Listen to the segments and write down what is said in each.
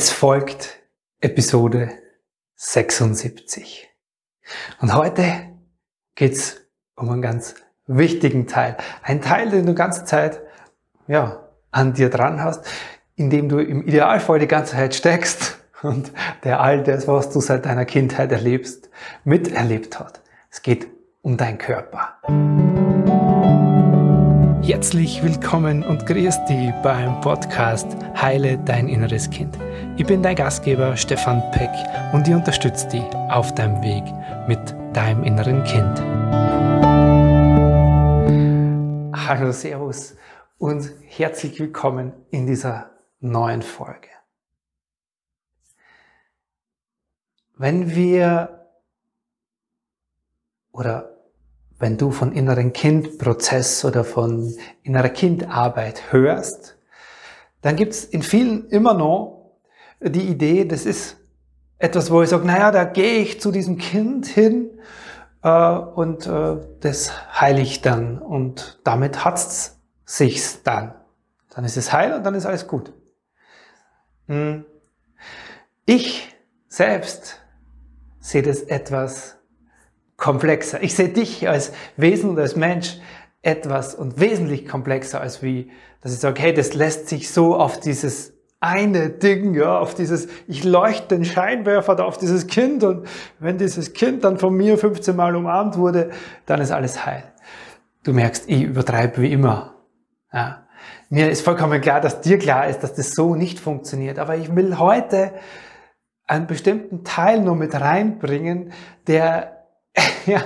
Es folgt Episode 76. Und heute geht's um einen ganz wichtigen Teil. Ein Teil, den du ganze Zeit, ja, an dir dran hast, in dem du im Idealfall die ganze Zeit steckst und der all das, was du seit deiner Kindheit erlebst, miterlebt hat. Es geht um deinen Körper. Herzlich willkommen und grüß dich beim Podcast Heile dein inneres Kind. Ich bin dein Gastgeber Stefan Peck und ich unterstütze dich auf deinem Weg mit deinem inneren Kind. Hallo, Servus und herzlich willkommen in dieser neuen Folge. Wenn wir oder wenn du von inneren Kindprozess oder von innerer Kindarbeit hörst, dann gibt's in vielen immer noch die Idee, das ist etwas, wo ich sage, naja, da gehe ich zu diesem Kind hin äh, und äh, das heile ich dann und damit hat's sich's dann. Dann ist es heil und dann ist alles gut. Hm. Ich selbst sehe das etwas komplexer. Ich sehe dich als Wesen und als Mensch etwas und wesentlich komplexer als wie, dass ich sage, hey, das lässt sich so auf dieses eine Ding, ja, auf dieses, ich leuchte den Scheinwerfer da auf dieses Kind und wenn dieses Kind dann von mir 15 Mal umarmt wurde, dann ist alles heil. Du merkst, ich übertreibe wie immer. Ja. Mir ist vollkommen klar, dass dir klar ist, dass das so nicht funktioniert. Aber ich will heute einen bestimmten Teil nur mit reinbringen, der ja,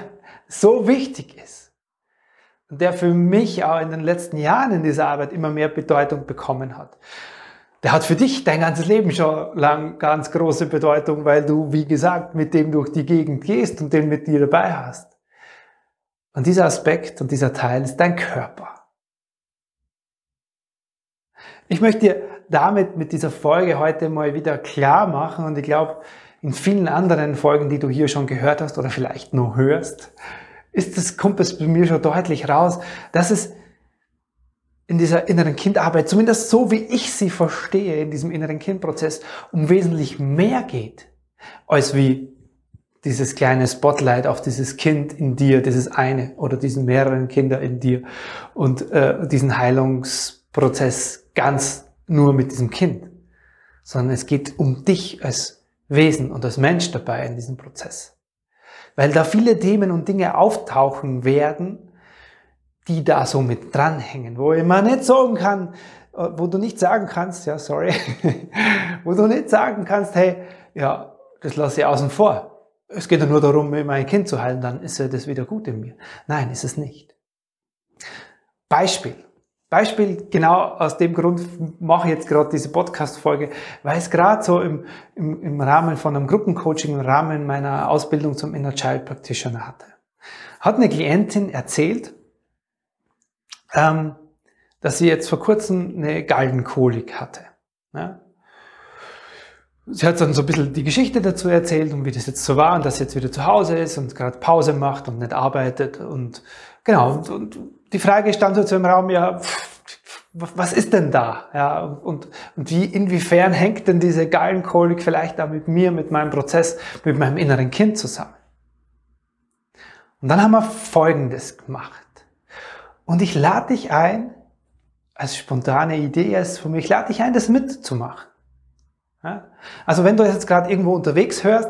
so wichtig ist und der für mich auch in den letzten Jahren in dieser Arbeit immer mehr Bedeutung bekommen hat. Der hat für dich dein ganzes Leben schon lang ganz große Bedeutung, weil du, wie gesagt, mit dem durch die Gegend gehst und den mit dir dabei hast. Und dieser Aspekt und dieser Teil ist dein Körper. Ich möchte dir damit mit dieser Folge heute mal wieder klar machen und ich glaube, in vielen anderen Folgen, die du hier schon gehört hast oder vielleicht nur hörst, ist das, kommt es bei mir schon deutlich raus, dass es in dieser inneren Kindarbeit, zumindest so wie ich sie verstehe, in diesem inneren Kindprozess, um wesentlich mehr geht, als wie dieses kleine Spotlight auf dieses Kind in dir, dieses eine oder diesen mehreren Kinder in dir und äh, diesen Heilungsprozess ganz nur mit diesem Kind, sondern es geht um dich als Wesen und als Mensch dabei in diesem Prozess. Weil da viele Themen und Dinge auftauchen werden, die da so mit dranhängen, wo ich mal nicht sagen kann, äh, wo du nicht sagen kannst, ja, sorry, wo du nicht sagen kannst, hey, ja, das lasse ich außen vor. Es geht ja nur darum, mir mein Kind zu heilen, dann ist ja das wieder gut in mir. Nein, ist es nicht. Beispiel. Beispiel, genau aus dem Grund mache ich jetzt gerade diese Podcast-Folge, weil es gerade so im, im, im Rahmen von einem Gruppencoaching, im Rahmen meiner Ausbildung zum Inner Child Practitioner hatte. Hat eine Klientin erzählt, ähm, dass sie jetzt vor kurzem eine Gallenkolik hatte. Ja? Sie hat dann so ein bisschen die Geschichte dazu erzählt und wie das jetzt so war und dass sie jetzt wieder zu Hause ist und gerade Pause macht und nicht arbeitet und genau, und, und die Frage stand so im Raum, ja, was ist denn da? Ja, und, und wie, inwiefern hängt denn diese Gallenkolik vielleicht da mit mir, mit meinem Prozess, mit meinem inneren Kind zusammen? Und dann haben wir Folgendes gemacht. Und ich lade dich ein, als spontane Idee ist für mich, lade dich ein, das mitzumachen. Ja? Also wenn du jetzt gerade irgendwo unterwegs hörst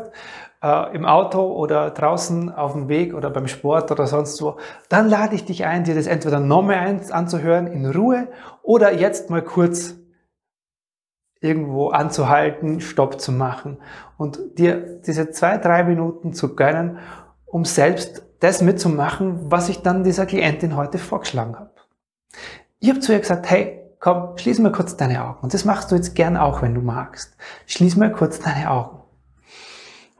äh, im Auto oder draußen auf dem Weg oder beim Sport oder sonst wo, dann lade ich dich ein, dir das entweder nochmal anzuhören in Ruhe oder jetzt mal kurz irgendwo anzuhalten, Stopp zu machen und dir diese zwei, drei Minuten zu gönnen, um selbst das mitzumachen, was ich dann dieser Klientin heute vorgeschlagen habe. Ich habe zu ihr gesagt, hey, komm, schließ mal kurz deine Augen. Und das machst du jetzt gern auch, wenn du magst. Schließ mal kurz deine Augen.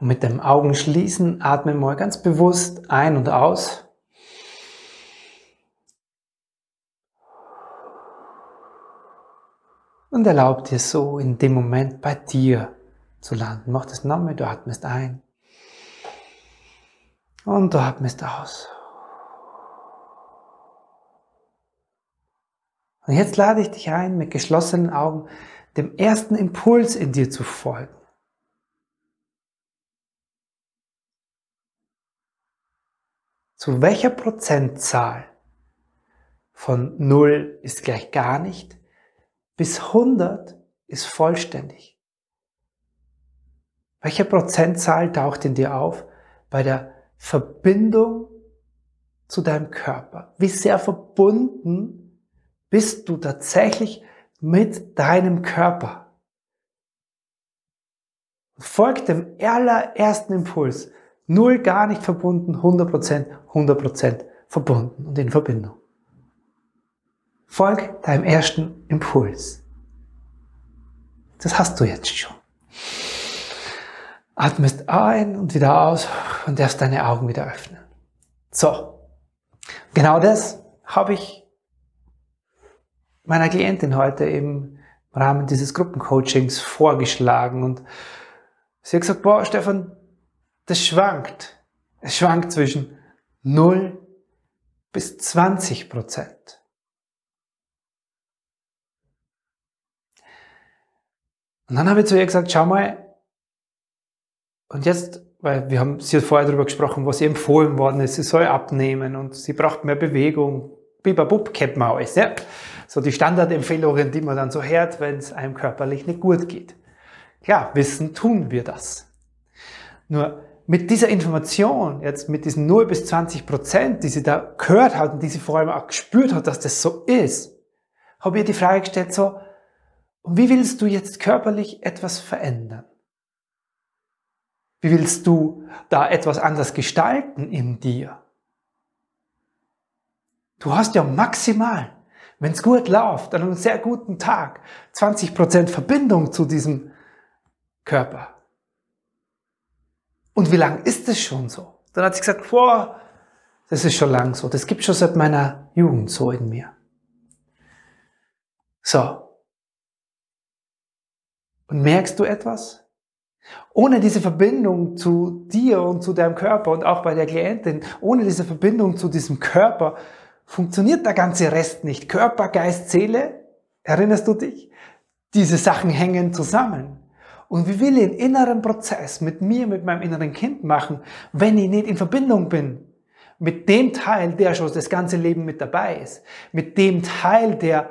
Und mit dem Augenschließen atme mal ganz bewusst ein und aus. Und erlaub dir so in dem Moment bei dir zu landen. Mach das nochmal, du atmest ein. Und du atmest aus. Und jetzt lade ich dich ein, mit geschlossenen Augen dem ersten Impuls in dir zu folgen. Zu welcher Prozentzahl von 0 ist gleich gar nicht bis 100 ist vollständig? Welche Prozentzahl taucht in dir auf bei der Verbindung zu deinem Körper? Wie sehr verbunden bist du tatsächlich mit deinem Körper? Folg dem allerersten Impuls. Null gar nicht verbunden, 100%, 100% verbunden und in Verbindung. Folg deinem ersten Impuls. Das hast du jetzt schon. Atmest ein und wieder aus und darfst deine Augen wieder öffnen. So. Genau das habe ich meiner Klientin heute im Rahmen dieses Gruppencoachings vorgeschlagen und sie hat gesagt, boah, Stefan, das schwankt. Es schwankt zwischen 0 bis 20 Prozent. Und dann habe ich zu ihr gesagt, schau mal, und jetzt, weil wir haben, sie hat vorher darüber gesprochen, was ihr empfohlen worden ist, sie soll abnehmen und sie braucht mehr Bewegung. Bibabub kennt man alles, ja. So die Standardempfehlungen, die man dann so hört, wenn es einem körperlich nicht gut geht. Klar, wissen tun wir das. Nur mit dieser Information, jetzt mit diesen 0 bis 20 Prozent, die sie da gehört hat und die sie vor allem auch gespürt hat, dass das so ist, habe ich ihr die Frage gestellt, so, wie willst du jetzt körperlich etwas verändern? Wie willst du da etwas anders gestalten in dir? Du hast ja maximal, wenn es gut läuft, an einem sehr guten Tag, 20% Verbindung zu diesem Körper. Und wie lang ist es schon so? Dann hat sie gesagt, boah, das ist schon lang so. Das gibt schon seit meiner Jugend so in mir. So. Und merkst du etwas? Ohne diese Verbindung zu dir und zu deinem Körper und auch bei der Klientin, ohne diese Verbindung zu diesem Körper, funktioniert der ganze Rest nicht. Körper, Geist, Seele, erinnerst du dich? Diese Sachen hängen zusammen. Und wie will ich einen inneren Prozess mit mir, mit meinem inneren Kind machen, wenn ich nicht in Verbindung bin mit dem Teil, der schon das ganze Leben mit dabei ist, mit dem Teil, der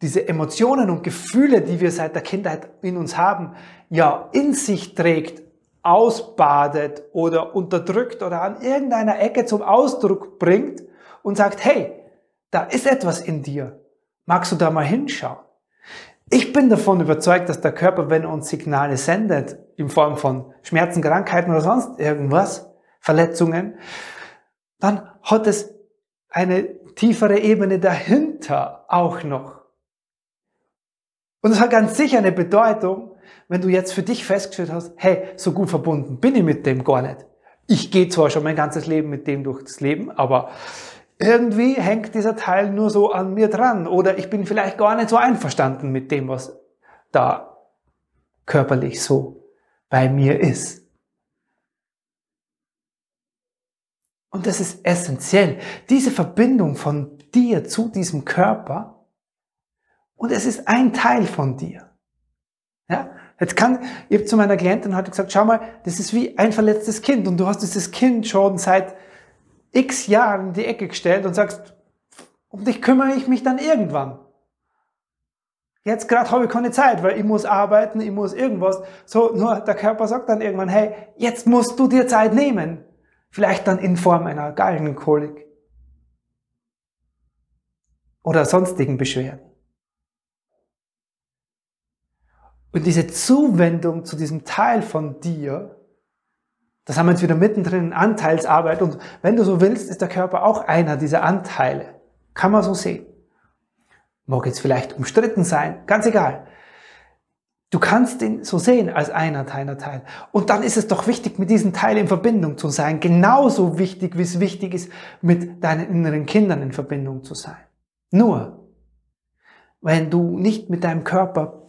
diese Emotionen und Gefühle, die wir seit der Kindheit in uns haben, ja in sich trägt, ausbadet oder unterdrückt oder an irgendeiner Ecke zum Ausdruck bringt und sagt, hey, da ist etwas in dir. Magst du da mal hinschauen? Ich bin davon überzeugt, dass der Körper, wenn er uns Signale sendet, in Form von Schmerzen, Krankheiten oder sonst irgendwas, Verletzungen, dann hat es eine tiefere Ebene dahinter auch noch. Und es hat ganz sicher eine Bedeutung, wenn du jetzt für dich festgestellt hast, hey, so gut verbunden bin ich mit dem gar nicht. Ich gehe zwar schon mein ganzes Leben mit dem durch das Leben, aber irgendwie hängt dieser Teil nur so an mir dran oder ich bin vielleicht gar nicht so einverstanden mit dem, was da körperlich so bei mir ist. Und das ist essentiell, diese Verbindung von dir zu diesem Körper und es ist ein Teil von dir. Ja? Jetzt kann, ich habe zu meiner Klientin heute gesagt, schau mal, das ist wie ein verletztes Kind und du hast dieses Kind schon seit x Jahren in die Ecke gestellt und sagst, um dich kümmere ich mich dann irgendwann. Jetzt gerade habe ich keine Zeit, weil ich muss arbeiten, ich muss irgendwas. So, nur der Körper sagt dann irgendwann, hey, jetzt musst du dir Zeit nehmen. Vielleicht dann in Form einer Gallenkolik. Oder sonstigen Beschwerden. Und diese Zuwendung zu diesem Teil von dir, das haben wir jetzt wieder mittendrin in Anteilsarbeit. Und wenn du so willst, ist der Körper auch einer dieser Anteile. Kann man so sehen. Mag jetzt vielleicht umstritten sein, ganz egal. Du kannst ihn so sehen als einer deiner Teil. Und dann ist es doch wichtig, mit diesem Teil in Verbindung zu sein. Genauso wichtig, wie es wichtig ist, mit deinen inneren Kindern in Verbindung zu sein. Nur, wenn du nicht mit deinem Körper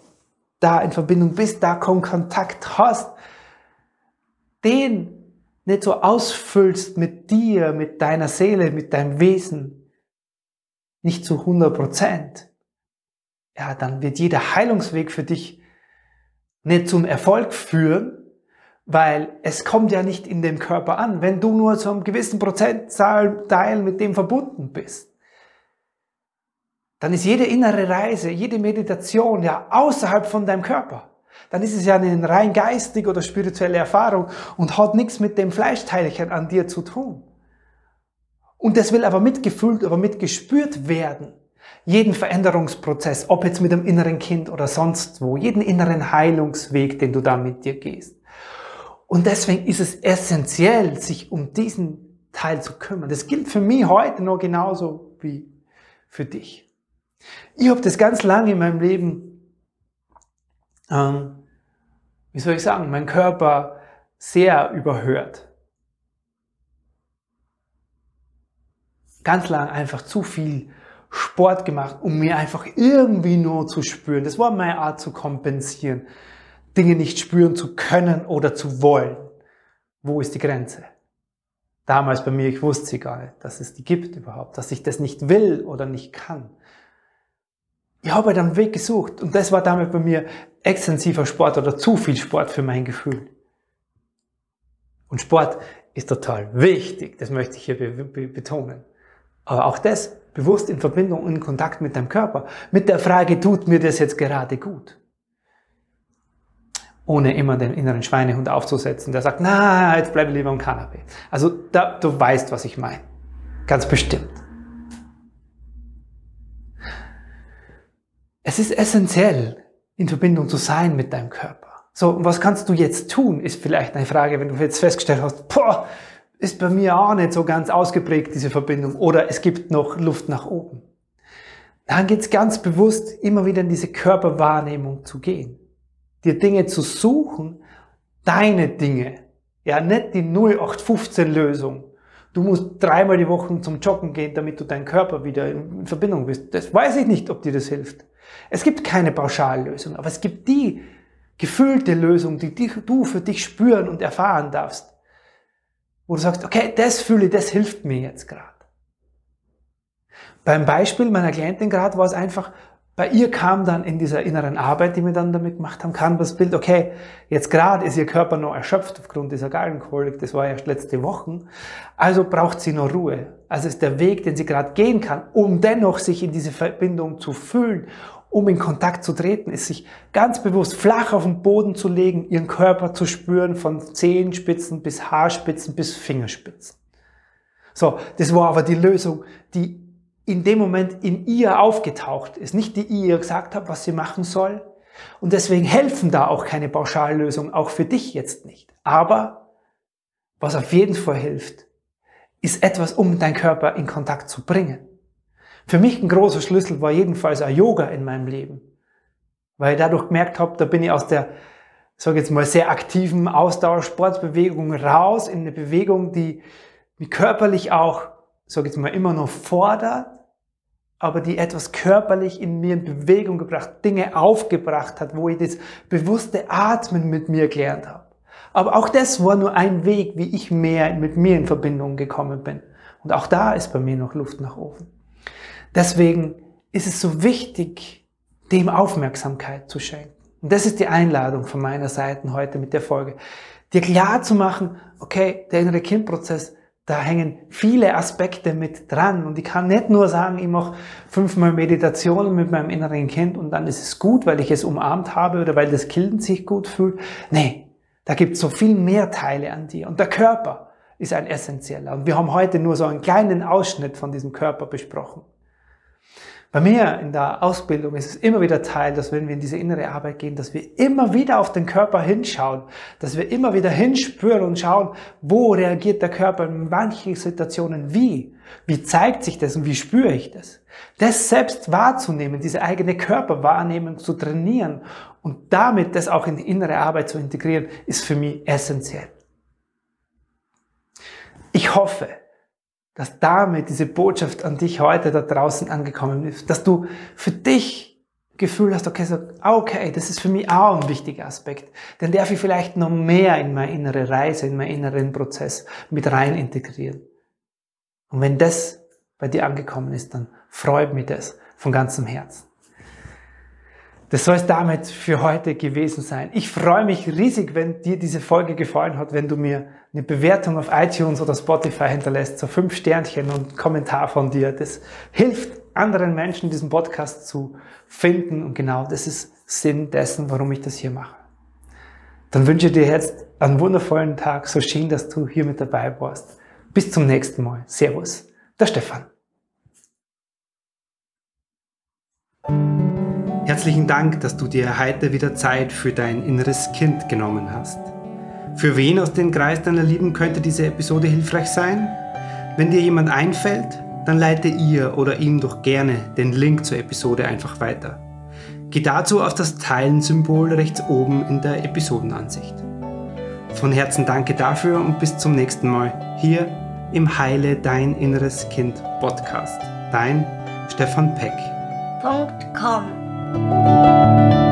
da in Verbindung bist, da Kontakt hast, den nicht so ausfüllst mit dir, mit deiner Seele, mit deinem Wesen, nicht zu 100 Prozent, ja, dann wird jeder Heilungsweg für dich nicht zum Erfolg führen, weil es kommt ja nicht in dem Körper an, wenn du nur zu einem gewissen Prozentteil mit dem verbunden bist. Dann ist jede innere Reise, jede Meditation ja außerhalb von deinem Körper. Dann ist es ja eine rein geistige oder spirituelle Erfahrung und hat nichts mit dem Fleischteilchen an dir zu tun. Und das will aber mitgefühlt oder mitgespürt werden. Jeden Veränderungsprozess, ob jetzt mit dem inneren Kind oder sonst wo, jeden inneren Heilungsweg, den du da mit dir gehst. Und deswegen ist es essentiell, sich um diesen Teil zu kümmern. Das gilt für mich heute noch genauso wie für dich. Ich habe das ganz lange in meinem Leben, ähm, wie soll ich sagen, mein Körper sehr überhört. Ganz lang einfach zu viel Sport gemacht, um mir einfach irgendwie nur zu spüren. Das war meine Art zu kompensieren. Dinge nicht spüren zu können oder zu wollen. Wo ist die Grenze? Damals bei mir, ich wusste gar nicht, dass es die gibt überhaupt, dass ich das nicht will oder nicht kann. Ich habe halt einen Weg gesucht und das war damit bei mir extensiver Sport oder zu viel Sport für mein Gefühl. Und Sport ist total wichtig, das möchte ich hier betonen. Aber auch das bewusst in Verbindung und in Kontakt mit deinem Körper, mit der Frage, tut mir das jetzt gerade gut? ohne immer den inneren Schweinehund aufzusetzen, der sagt, na, jetzt bleibe lieber am Kanapee. Also da, du weißt, was ich meine. Ganz bestimmt. Es ist essentiell, in Verbindung zu sein mit deinem Körper. So, was kannst du jetzt tun, ist vielleicht eine Frage, wenn du jetzt festgestellt hast, boah, ist bei mir auch nicht so ganz ausgeprägt, diese Verbindung, oder es gibt noch Luft nach oben. Dann geht es ganz bewusst, immer wieder in diese Körperwahrnehmung zu gehen dir Dinge zu suchen, deine Dinge. Ja, nicht die 0815-Lösung. Du musst dreimal die Woche zum Joggen gehen, damit du deinen Körper wieder in Verbindung bist. Das weiß ich nicht, ob dir das hilft. Es gibt keine Pauschallösung, aber es gibt die gefühlte Lösung, die du für dich spüren und erfahren darfst. Wo du sagst, okay, das fühle, das hilft mir jetzt gerade. Beim Beispiel meiner Klientin gerade war es einfach, bei ihr kam dann in dieser inneren Arbeit, die wir dann damit gemacht haben, kam das Bild, okay, jetzt gerade ist ihr Körper noch erschöpft aufgrund dieser Gallenkolik, das war erst letzte Wochen, also braucht sie noch Ruhe. Also ist der Weg, den sie gerade gehen kann, um dennoch sich in diese Verbindung zu fühlen, um in Kontakt zu treten, ist sich ganz bewusst flach auf den Boden zu legen, ihren Körper zu spüren, von Zehenspitzen bis Haarspitzen bis Fingerspitzen. So, das war aber die Lösung, die in dem Moment in ihr aufgetaucht ist, nicht die ihr gesagt hat, was sie machen soll. Und deswegen helfen da auch keine Pauschallösungen, auch für dich jetzt nicht. Aber was auf jeden Fall hilft, ist etwas, um deinen Körper in Kontakt zu bringen. Für mich ein großer Schlüssel war jedenfalls ein Yoga in meinem Leben, weil ich dadurch gemerkt habe, da bin ich aus der, sage jetzt mal, sehr aktiven Ausdauersportbewegung raus in eine Bewegung, die mich körperlich auch sage jetzt mal, immer noch fordert, aber die etwas körperlich in mir in Bewegung gebracht, Dinge aufgebracht hat, wo ich das bewusste Atmen mit mir gelernt habe. Aber auch das war nur ein Weg, wie ich mehr mit mir in Verbindung gekommen bin. Und auch da ist bei mir noch Luft nach oben. Deswegen ist es so wichtig, dem Aufmerksamkeit zu schenken. Und das ist die Einladung von meiner Seite heute mit der Folge. Dir klar zu machen, okay, der innere Kindprozess da hängen viele Aspekte mit dran. Und ich kann nicht nur sagen, ich mache fünfmal Meditationen mit meinem inneren Kind und dann ist es gut, weil ich es umarmt habe oder weil das Kind sich gut fühlt. Nee, da gibt es so viel mehr Teile an dir. Und der Körper ist ein essentieller. Und wir haben heute nur so einen kleinen Ausschnitt von diesem Körper besprochen. Bei mir in der Ausbildung ist es immer wieder Teil, dass wenn wir in diese innere Arbeit gehen, dass wir immer wieder auf den Körper hinschauen, dass wir immer wieder hinspüren und schauen, wo reagiert der Körper in manchen Situationen wie, wie zeigt sich das und wie spüre ich das. Das selbst wahrzunehmen, diese eigene Körperwahrnehmung zu trainieren und damit das auch in die innere Arbeit zu integrieren, ist für mich essentiell. Ich hoffe, dass damit diese Botschaft an dich heute da draußen angekommen ist, dass du für dich Gefühl hast, okay, so, okay, das ist für mich auch ein wichtiger Aspekt. Dann darf ich vielleicht noch mehr in meine innere Reise, in meinen inneren Prozess mit rein integrieren. Und wenn das bei dir angekommen ist, dann freut mich das von ganzem Herzen. Das soll es damit für heute gewesen sein. Ich freue mich riesig, wenn dir diese Folge gefallen hat, wenn du mir eine Bewertung auf iTunes oder Spotify hinterlässt, so fünf Sternchen und Kommentar von dir. Das hilft anderen Menschen, diesen Podcast zu finden und genau das ist Sinn dessen, warum ich das hier mache. Dann wünsche ich dir jetzt einen wundervollen Tag. So schön, dass du hier mit dabei warst. Bis zum nächsten Mal. Servus, der Stefan. Herzlichen Dank, dass du dir heute wieder Zeit für dein inneres Kind genommen hast. Für wen aus dem Kreis deiner Lieben könnte diese Episode hilfreich sein? Wenn dir jemand einfällt, dann leite ihr oder ihm doch gerne den Link zur Episode einfach weiter. Geh dazu auf das Teilen-Symbol rechts oben in der Episodenansicht. Von Herzen danke dafür und bis zum nächsten Mal hier im Heile Dein Inneres Kind Podcast. Dein Stefan Peck. Punkt com. Música